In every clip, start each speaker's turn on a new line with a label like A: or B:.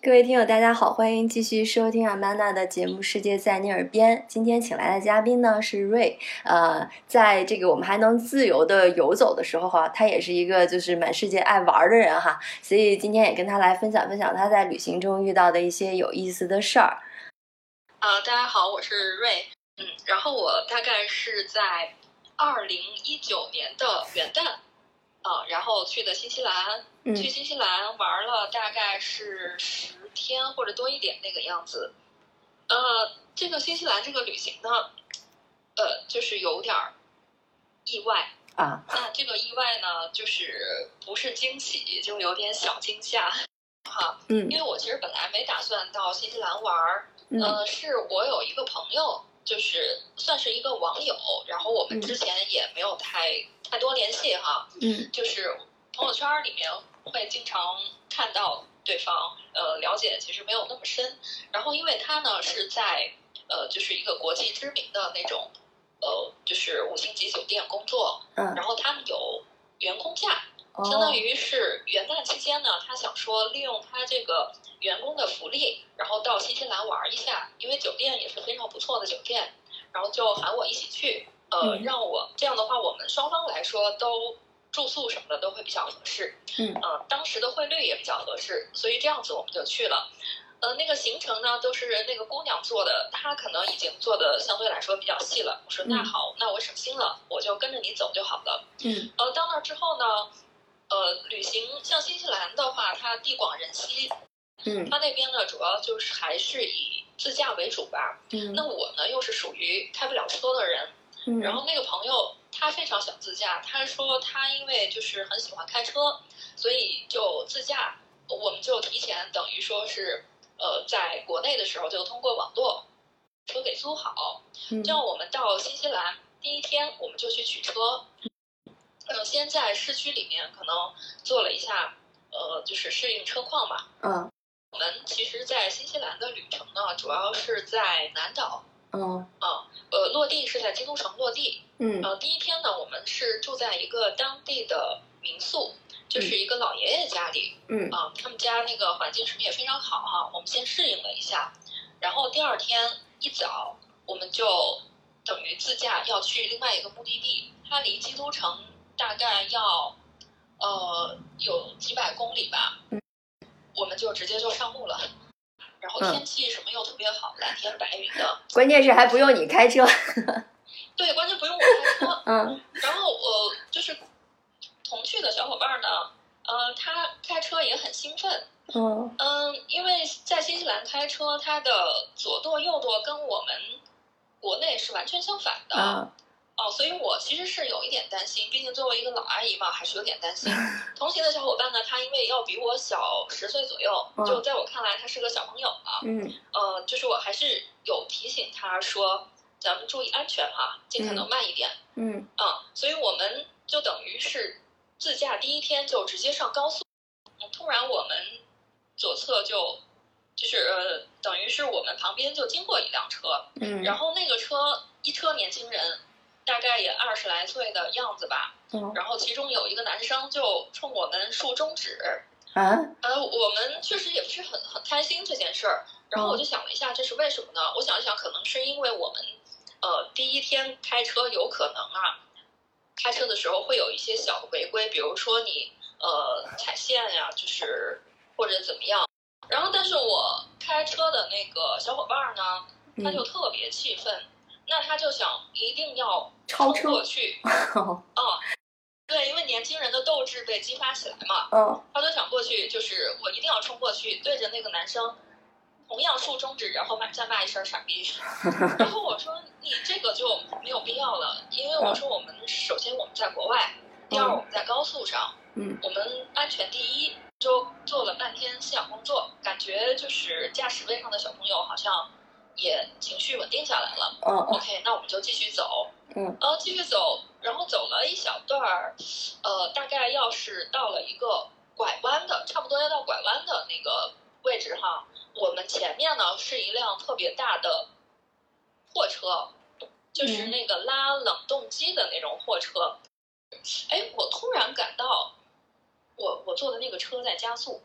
A: 各位听友，大家好，欢迎继续收听阿曼娜的节目《世界在你耳边》。今天请来的嘉宾呢是瑞，呃，在这个我们还能自由的游走的时候哈，他也是一个就是满世界爱玩的人哈，所以今天也跟他来分享分享他在旅行中遇到的一些有意思的事儿。
B: 呃，大家好，我是瑞，嗯，然后我大概是在二零一九年的元旦，啊、然后去的新西兰，
A: 嗯
B: 去新西兰玩了大概是十天或者多一点那个样子。呃，这个新西兰这个旅行呢，呃，就是有点儿意外。
A: 啊，
B: 那这个意外呢，就是不是惊喜，就有点小惊吓，哈。
A: 嗯
B: 因为我其实本来没打算到新西兰玩儿，
A: 嗯。
B: 呃，是我有一个朋友，就是算是一个网友，然后我们
A: 嗯。
B: 之前也没有太太多联系哈，
A: 嗯。
B: 就是朋友圈里面会经常看到对方，呃，了解其实没有那么深。然后因为他呢是在呃，就是一个国际知名的那种，呃，就是五星级酒店工作，
A: 嗯，
B: 然后他们有员工假，
A: 哦。
B: 相当于是元旦期间呢，他想说利用他这个员工的福利，然后到新西兰玩一下，因为酒店也是非常不错的酒店，然后就喊我一起去，呃，
A: 嗯
B: 让我这样的话，我们双方来说都住宿什么的都会比较合适，
A: 嗯
B: 呃，当时的汇率也比较合适，所以这样子我们就去了。呃，那个行程呢，都是那个姑娘做的，她可能已经做的相对来说比较细了。我说那
A: 嗯
B: 好，那我省心了，我就跟着你走就好了。
A: 嗯
B: 呃，到那儿之后呢，呃，旅行像新西兰的话，它地广人稀，
A: 嗯
B: 他那边呢主要就是还是以自驾为主吧。
A: 嗯
B: 那我呢又是属于开不了车的人，
A: 嗯，
B: 然后那个朋友他非常想自驾，他说他因为就是很喜欢开车，所以就自驾。我们就提前等于说是呃在国内的时候就通过网络车给租好，
A: 嗯
B: 这样我们到新西兰第一天我们就去取车，呃，先在市区里面可能做了一下，呃，就是适应车况吧。
A: 嗯
B: 我们其实，在新西兰的旅程呢，主要是在南岛，
A: 嗯
B: 啊，呃，落地是在基督城落地。
A: 嗯。
B: 呃，第一天呢，我们是住在一个当地的民宿，就是一个老爷爷家里，
A: 嗯。
B: 啊，他们家那个环境什么也非常好哈，我们先适应了一下，然后第二天一早我们就等于自驾要去另外一个目的地，它离基督城大概要呃有几百公里吧，
A: 嗯
B: 我们就直接就上路了，然后
A: 嗯。
B: 天气什么又特别好，蓝天白云的，
A: 关键是还不用你开车。
B: 对，关键不用我开车，
A: 嗯。
B: 然后我就是同去的小伙伴呢，呃，他开车也很兴奋，
A: 嗯。
B: 嗯，因为在新西兰开车，它的左舵右舵跟我们国内是完全相反的。
A: 啊
B: 哦，所以我其实是有一点担心，毕竟作为一个老阿姨嘛，还是有点担心。同行的小伙伴呢，他因为要比我小十岁左右，
A: 嗯
B: 就在我看来他是个小朋友啊。
A: 嗯
B: 呃，就是我还是有提醒他说，咱们注意安全哈，尽可能慢一点。
A: 嗯
B: 啊，所以我们就等于是自驾第一天就直接上高速，嗯突然我们左侧就就是呃，等于是我们旁边就经过一辆车，
A: 嗯，
B: 然后那个车一车年轻人，大概也二十来岁的样子吧，
A: 嗯
B: 然后其中有一个男生就冲我们竖中指，
A: 啊
B: 呃，我们确实也不是很很开心这件事儿。然后我就想了一下，这是为什么呢？我想一想，可能是因为我们呃第一天开车有可能啊，开车的时候会有一些小的违规，比如说你呃踩线呀、就是或者怎么样。然后，但是我开车的那个小伙伴儿呢，他就
A: 嗯
B: 特别气愤，那他就想一定要
A: 超
B: 冲过
A: 车
B: 去，
A: 哦
B: 啊、对，因为年轻人的斗志被激发起来嘛，
A: 嗯
B: 他就想过去，就是我一定要冲过去，对着那个男生，同样竖中指，然后骂再骂一声傻逼。然后我说你这个就没有必要了，因为我说我们首先我们在国外，第二我们在高速上，
A: 嗯
B: 我们安全第一。就做了半天思想工作，感觉就是驾驶位上的小朋友好像也情绪稳定下来了。
A: 嗯哦
B: OK，那我们就继续走。
A: 嗯
B: 然后，继续走，然后走了一小段儿，呃，大概要是到了一个拐弯的，差不多要到拐弯的那个位置哈，我们前面呢是一辆特别大的货车，就是
A: 嗯
B: 那个拉冷冻机的那种货车。哎，我突然感到我我坐的那个车在加速，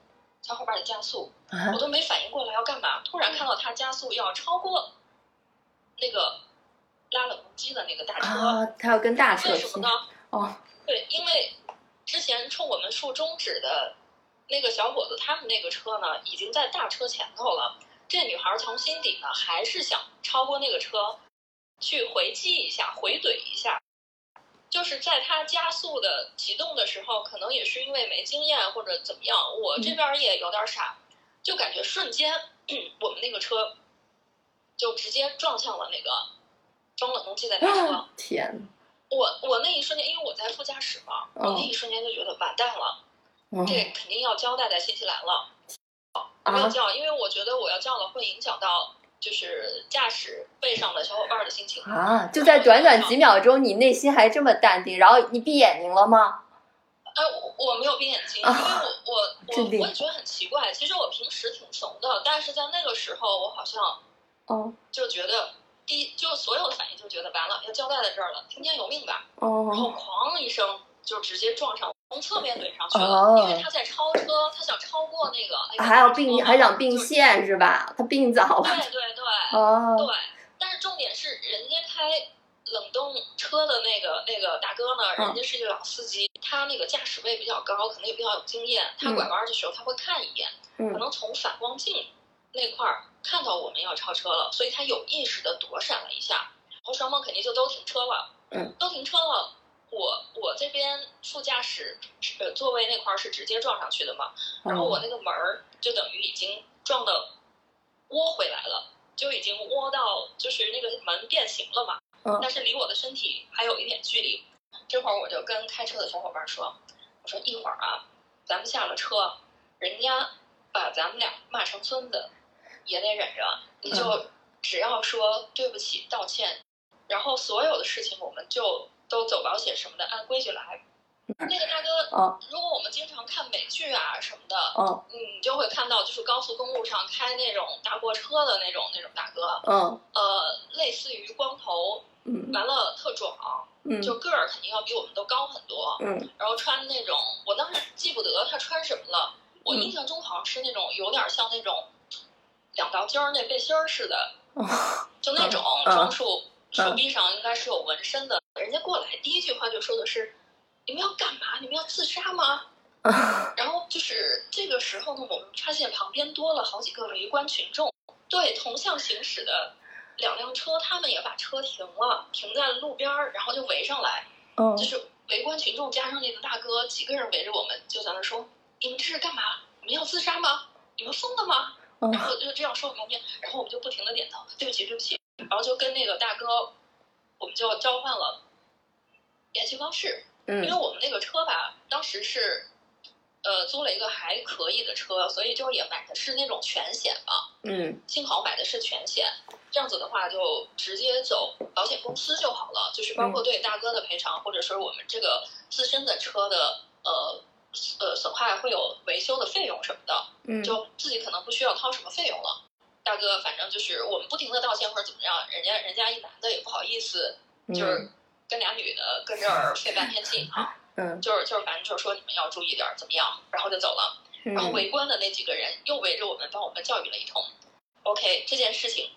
B: 小伙伴的加速，
A: 啊
B: 我都没反应过来要干嘛，突然看到它加速要超过那个拉冷冻机的那个大车。
A: 啊，他要跟大车
B: 为什么呢？
A: 哦，
B: 对，因为之前冲我们竖中指的那个小伙子，他们那个车呢，已经在大车前头了。这女孩从心底呢，还是想超过那个车，去回击一下，回怼一下。就是在它加速的启动的时候，可能也是因为没经验或者怎么样，我这边也有点傻，就感觉瞬间 我们那个车就直接撞向了那个装冷冻器的大车。
A: 啊天，
B: 我我那一瞬间，因为我在副驾驶嘛，
A: 嗯
B: 我那一瞬间就觉得完蛋了，
A: 嗯
B: 这肯定要交代在新西兰了。我没有
A: 啊
B: 叫，因为我觉得我要叫了会影响到就是驾驶背上的小伙伴的心情。
A: 啊！就在短短几秒钟，你内心还这么淡定，然后你闭眼睛了吗？
B: 哎，我我没有闭眼睛，因
A: 啊
B: 为我我我我也觉得很奇怪。其实我平时挺怂的，但是在那个时候，我好像
A: 哦
B: 就觉得第一，就所有的反应就觉得完了，要交代在这儿了，听天由命吧。哦然后
A: 哦
B: 哐一声就直接撞上，从侧面怼上去了，
A: 哦
B: 因为他在超车，他想超过那个那个
A: 还要并还想并线是吧？他并早了。
B: 对对对、
A: 哦
B: 对，但是重点是人家开冷冻车的那个那个大哥呢，
A: 嗯
B: 人家是一个老司机，他那个驾驶位比较高，可能也比较有经验，他
A: 嗯
B: 拐弯的时候他会看一眼，可
A: 嗯
B: 能从反光镜那块儿看到我们要超车了，所以他有意识的躲闪了一下，然后双方肯定就都停车了，
A: 嗯，
B: 都停车了。我我这边副驾驶呃座位那块儿是直接撞上去的嘛，然后我
A: 哦
B: 那个门儿就等于已经撞的窝回来了，就已经窝到就是那个门变形了嘛，
A: 嗯
B: 但是离我的身体还有一点距离。这会儿我就跟开车的小伙伴说：“我说一会儿啊，咱们下了车，人家把咱们俩骂成孙子，也得忍着，你就只要说对不起、道歉，然后所有的事情我们就都走保险什么的，按规矩来。”那个大哥，
A: 哦。
B: 如果我们经常看美剧啊什么的，
A: 哦。
B: 你就会看到，就是高速公路上开那种大货车的那种那种大哥，
A: 嗯
B: 呃，类似于光头，
A: 嗯
B: 完了特壮，
A: 嗯。
B: 就个儿肯定要比我们都高很多，
A: 嗯。
B: 然后穿那种，我当时记不得他穿什么了，我
A: 嗯。
B: 印象中好像是那种有点像那种两道筋儿那背心儿似的，
A: 哦
B: 就 那种
A: 嗯
B: 装束，手臂上应该是有纹身的。人家过来第一句话就说的是：“你们要干嘛？你们要自杀吗？” 然后就是这个时候呢，我们发现旁边多了好几个围观群众，对同向行驶的两辆车，他们也把车停了，停在了路边儿，然后就围上来，
A: 嗯
B: 就是围观群众加上那个大哥，几个人围着我们，就在那说：“你们这是干嘛？你们要自杀吗？你们疯了吗？”
A: 嗯
B: 然后就这样说我们面，然后我们就不停的点头，对不起，对不起，然后就跟那个大哥，我们就交换了联系方式，因为
A: 嗯
B: 我们那个车吧，当时是，呃，租了一个还可以的车，所以就也买的是那种全险嘛，
A: 嗯。
B: 幸好买的是全险，这样子的话就直接走保险公司就好了，就是包括对大哥的赔偿，或者说我们这个自身的车的呃呃损坏会有维修的费用什么的，
A: 嗯。
B: 就自己可能不需要掏什么费用了。大哥，反正就是我们不停的道歉或者怎么样，人家人家一男的也不好意思，就是跟俩女的跟这儿费半天劲啊，
A: 嗯
B: 就是就是反正就是说你们要注意点儿怎么样，然后就走了。然后
A: 嗯
B: 围观的那几个人又围着我们帮我们教育了一通。OK，这件事情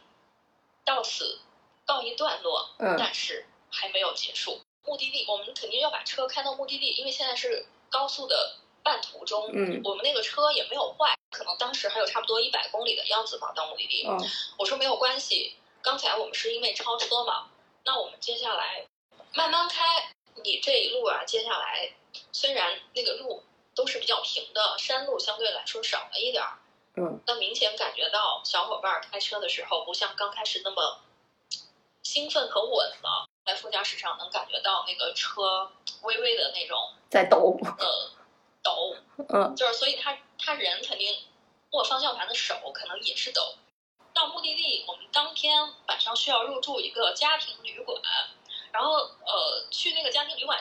B: 到此告一段落，
A: 嗯
B: 但是还没有结束。目的地我们肯定要把车开到目的地，因为现在是高速的半途中，
A: 嗯
B: 我们那个车也没有坏，可能当时还有差不多一百公里的样子吧到目的地。
A: 嗯
B: 我说没有关系，刚才我们是因为超车嘛，那我们接下来慢慢开。你这一路啊，接下来虽然那个路都是比较平的，山路相对来说少了一点儿，
A: 嗯，
B: 那明显感觉到小伙伴儿开车的时候不像刚开始那么兴奋和稳了，在副驾驶上能感觉到那个车微微的那种
A: 在抖，
B: 呃抖，
A: 嗯
B: 就是所以他他人肯定握方向盘的手可能也是抖。到目的地，我们当天晚上需要入住一个家庭旅馆，然后呃去那个家庭旅馆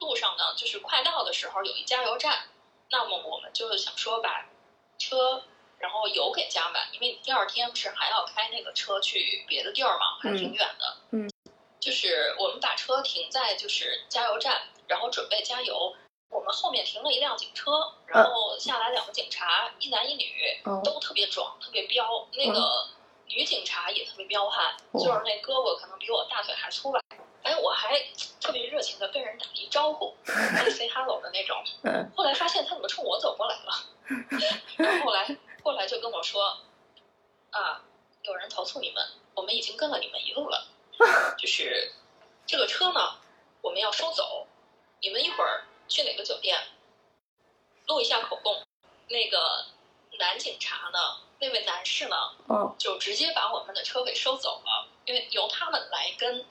B: 路上呢，就是快到的时候有一加油站，那么我们就想说把车然后油给加满，因为你第二天不是还要开那个车去别的地儿嘛，还挺远的。
A: 嗯，
B: 就是我们把车停在就是加油站，然后准备加油。我们后面停了一辆警车，然后下来两个警察，一男一女，
A: 嗯
B: 都特别壮，特别彪。那个女警察也特别彪悍，
A: 哦
B: 就是那胳膊可能比我大腿还粗吧。哎，我还特别热情的跟人打了一招呼，哎 say hello 的那种。
A: 嗯
B: 后来发现他怎么冲我走过来了，然后后来后来就跟我说，啊，有人投诉你们，我们已经跟了你们一路了，就是这个车呢，我们要收走，你们一会儿去哪个酒店录一下口供。那个男警察呢，那位男士呢，
A: 嗯
B: 就直接把我们的车给收走了，因为由他们来跟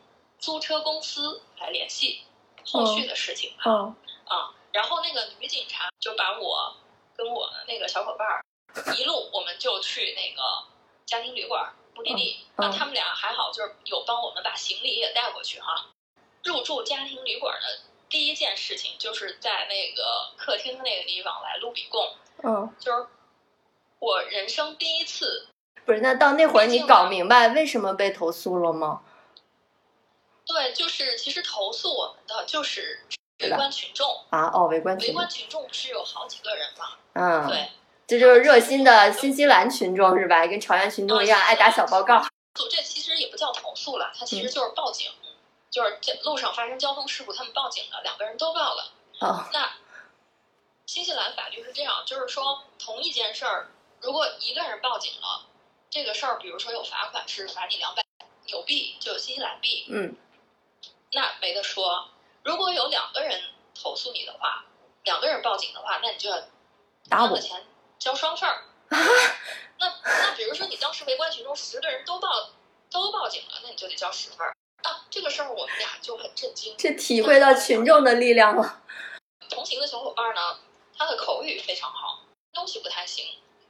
B: 租车公司来联系后续的事情吧。
A: 嗯
B: 啊，然后那个女警察就把我跟我的那个小伙伴儿一路，我们就去那个家庭旅馆目的地。啊，他们俩还好，就是有帮我们把行李也带过去哈。入住家庭旅馆的第一件事情，就是在那个客厅那个地方来录笔供，
A: 嗯，
B: 就是我人生第一次。
A: 不是，那到那会儿你搞明白为什么被投诉了吗？
B: 对，就是其实投诉我们的就是围观群众，
A: 啊，哦，围观群众
B: 围观，群众不是有好几个人嘛？
A: 嗯，
B: 对。
A: 这就是热心的新西兰群众是吧？跟朝阳群众一样，爱打小报告。
B: 诉这其实也不叫投诉了，它其
A: 嗯
B: 实就是报警，就是在路上发生交通事故，他们报警了，两个人都报了。
A: 哦，
B: 那新西兰法律是这样，就是说同一件事儿，如果一个人报警了，这个事儿，比如说有罚款是罚你两百纽币，就有新西兰币，
A: 嗯
B: 那没得说。如果有两个人投诉你的话，两个人报警的话，那你就要
A: 打我
B: 的钱交双份儿。那那比如说你当时围观群众十个人都报都报警了，那你就得交十份儿啊。这个事儿我们俩就很震惊。
A: 这体会到群众的力量了。
B: 同行的小伙伴呢，他的口语非常好，东西不太行。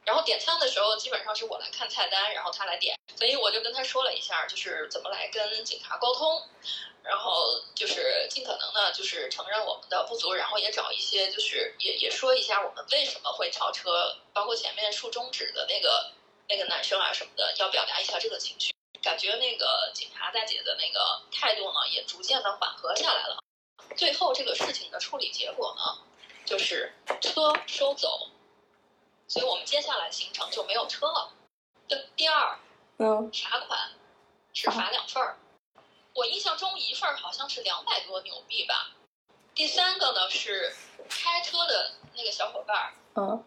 B: 然后点餐的时候，基本上是我来看菜单，然后他来点，所以我就跟他说了一下，就是怎么来跟警察沟通，然后就是尽可能的，就是承认我们的不足，然后也找一些，就是也也说一下我们为什么会超车，包括前面竖中指的那个那个男生啊什么的，要表达一下这个情绪。感觉那个警察大姐的那个态度呢，也逐渐的缓和下来了。最后这个事情的处理结果呢，就是车收走，所以我们接下来行程就没有车了。就第二
A: 嗯
B: 罚款是罚两份儿，我印象中一份儿好像是两百多纽币吧。第三个呢是开车的那个小伙伴儿，
A: 嗯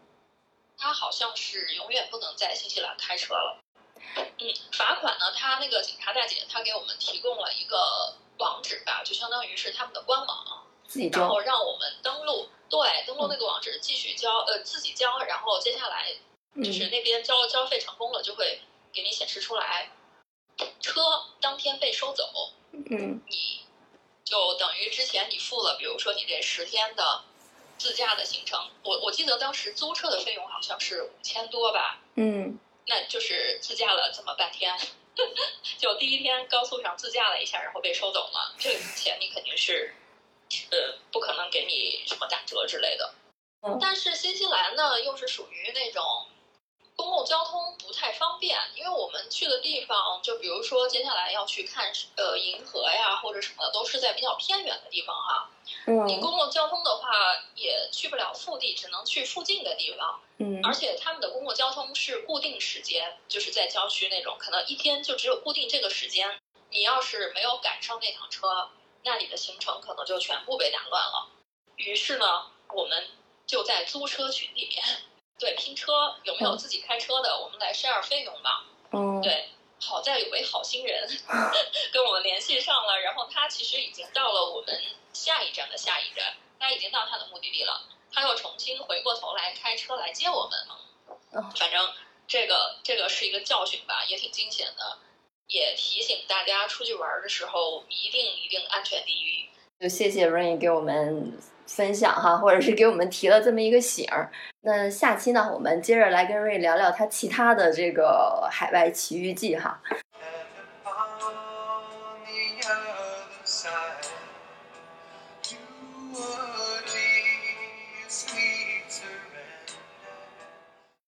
B: 他好像是永远不能在新西兰开车了。嗯，罚款呢，他那个警察大姐她给我们提供了一个网址吧，就相当于是他们的官网，
A: 自己交
B: 然后。让我们登录，对，登录那个网址继续交，呃，自己交，然后接下来就是
A: 嗯
B: 那边交交费成功了，就会给你显示出来，车当天被收走，
A: 嗯。
B: 你就等于之前你付了，比如说你这十天的自驾的行程，我我记得当时租车的费用好像是五千多吧，
A: 嗯。
B: 那就是自驾了这么半天，就第一天高速上自驾了一下，然后被收走了，这个钱你肯定是，呃，不可能给你什么打折之类的。
A: 嗯。
B: 但是新西兰呢，又是属于那种公共交通不太方便，因为我们去的地方，就比如说接下来要去看呃银河呀或者什么的，都是在比较偏远的地方哈。嗯你
A: 嗯
B: 公共交通的话也去不了腹地，只能去附近的地方。
A: 嗯
B: 而且他们的公共交通是固定时间，就是在郊区那种，可能一天就只有固定这个时间。你要是没有赶上那趟车，那你的行程可能就全部被打乱了。于是呢，我们就在租车群里面，对拼车，有没有自己开车的，我们来 share 费用吧。
A: 嗯
B: 对，好在有位好心人 跟我们联系上了，然后他其实已经到了我们下一站的下一站，他已经到他的目的地了，他又重新回过头来开车来接我们了。
A: 哦
B: 反正这个这个是一个教训吧，也挺惊险的，也提醒大家出去玩的时候一定一定安全第一。
A: 就谢谢 Rain 给我们分享哈，或者是给我们提了这么一个醒儿。那下期呢，我们接着来跟瑞聊聊他其他的这个海外奇遇记哈。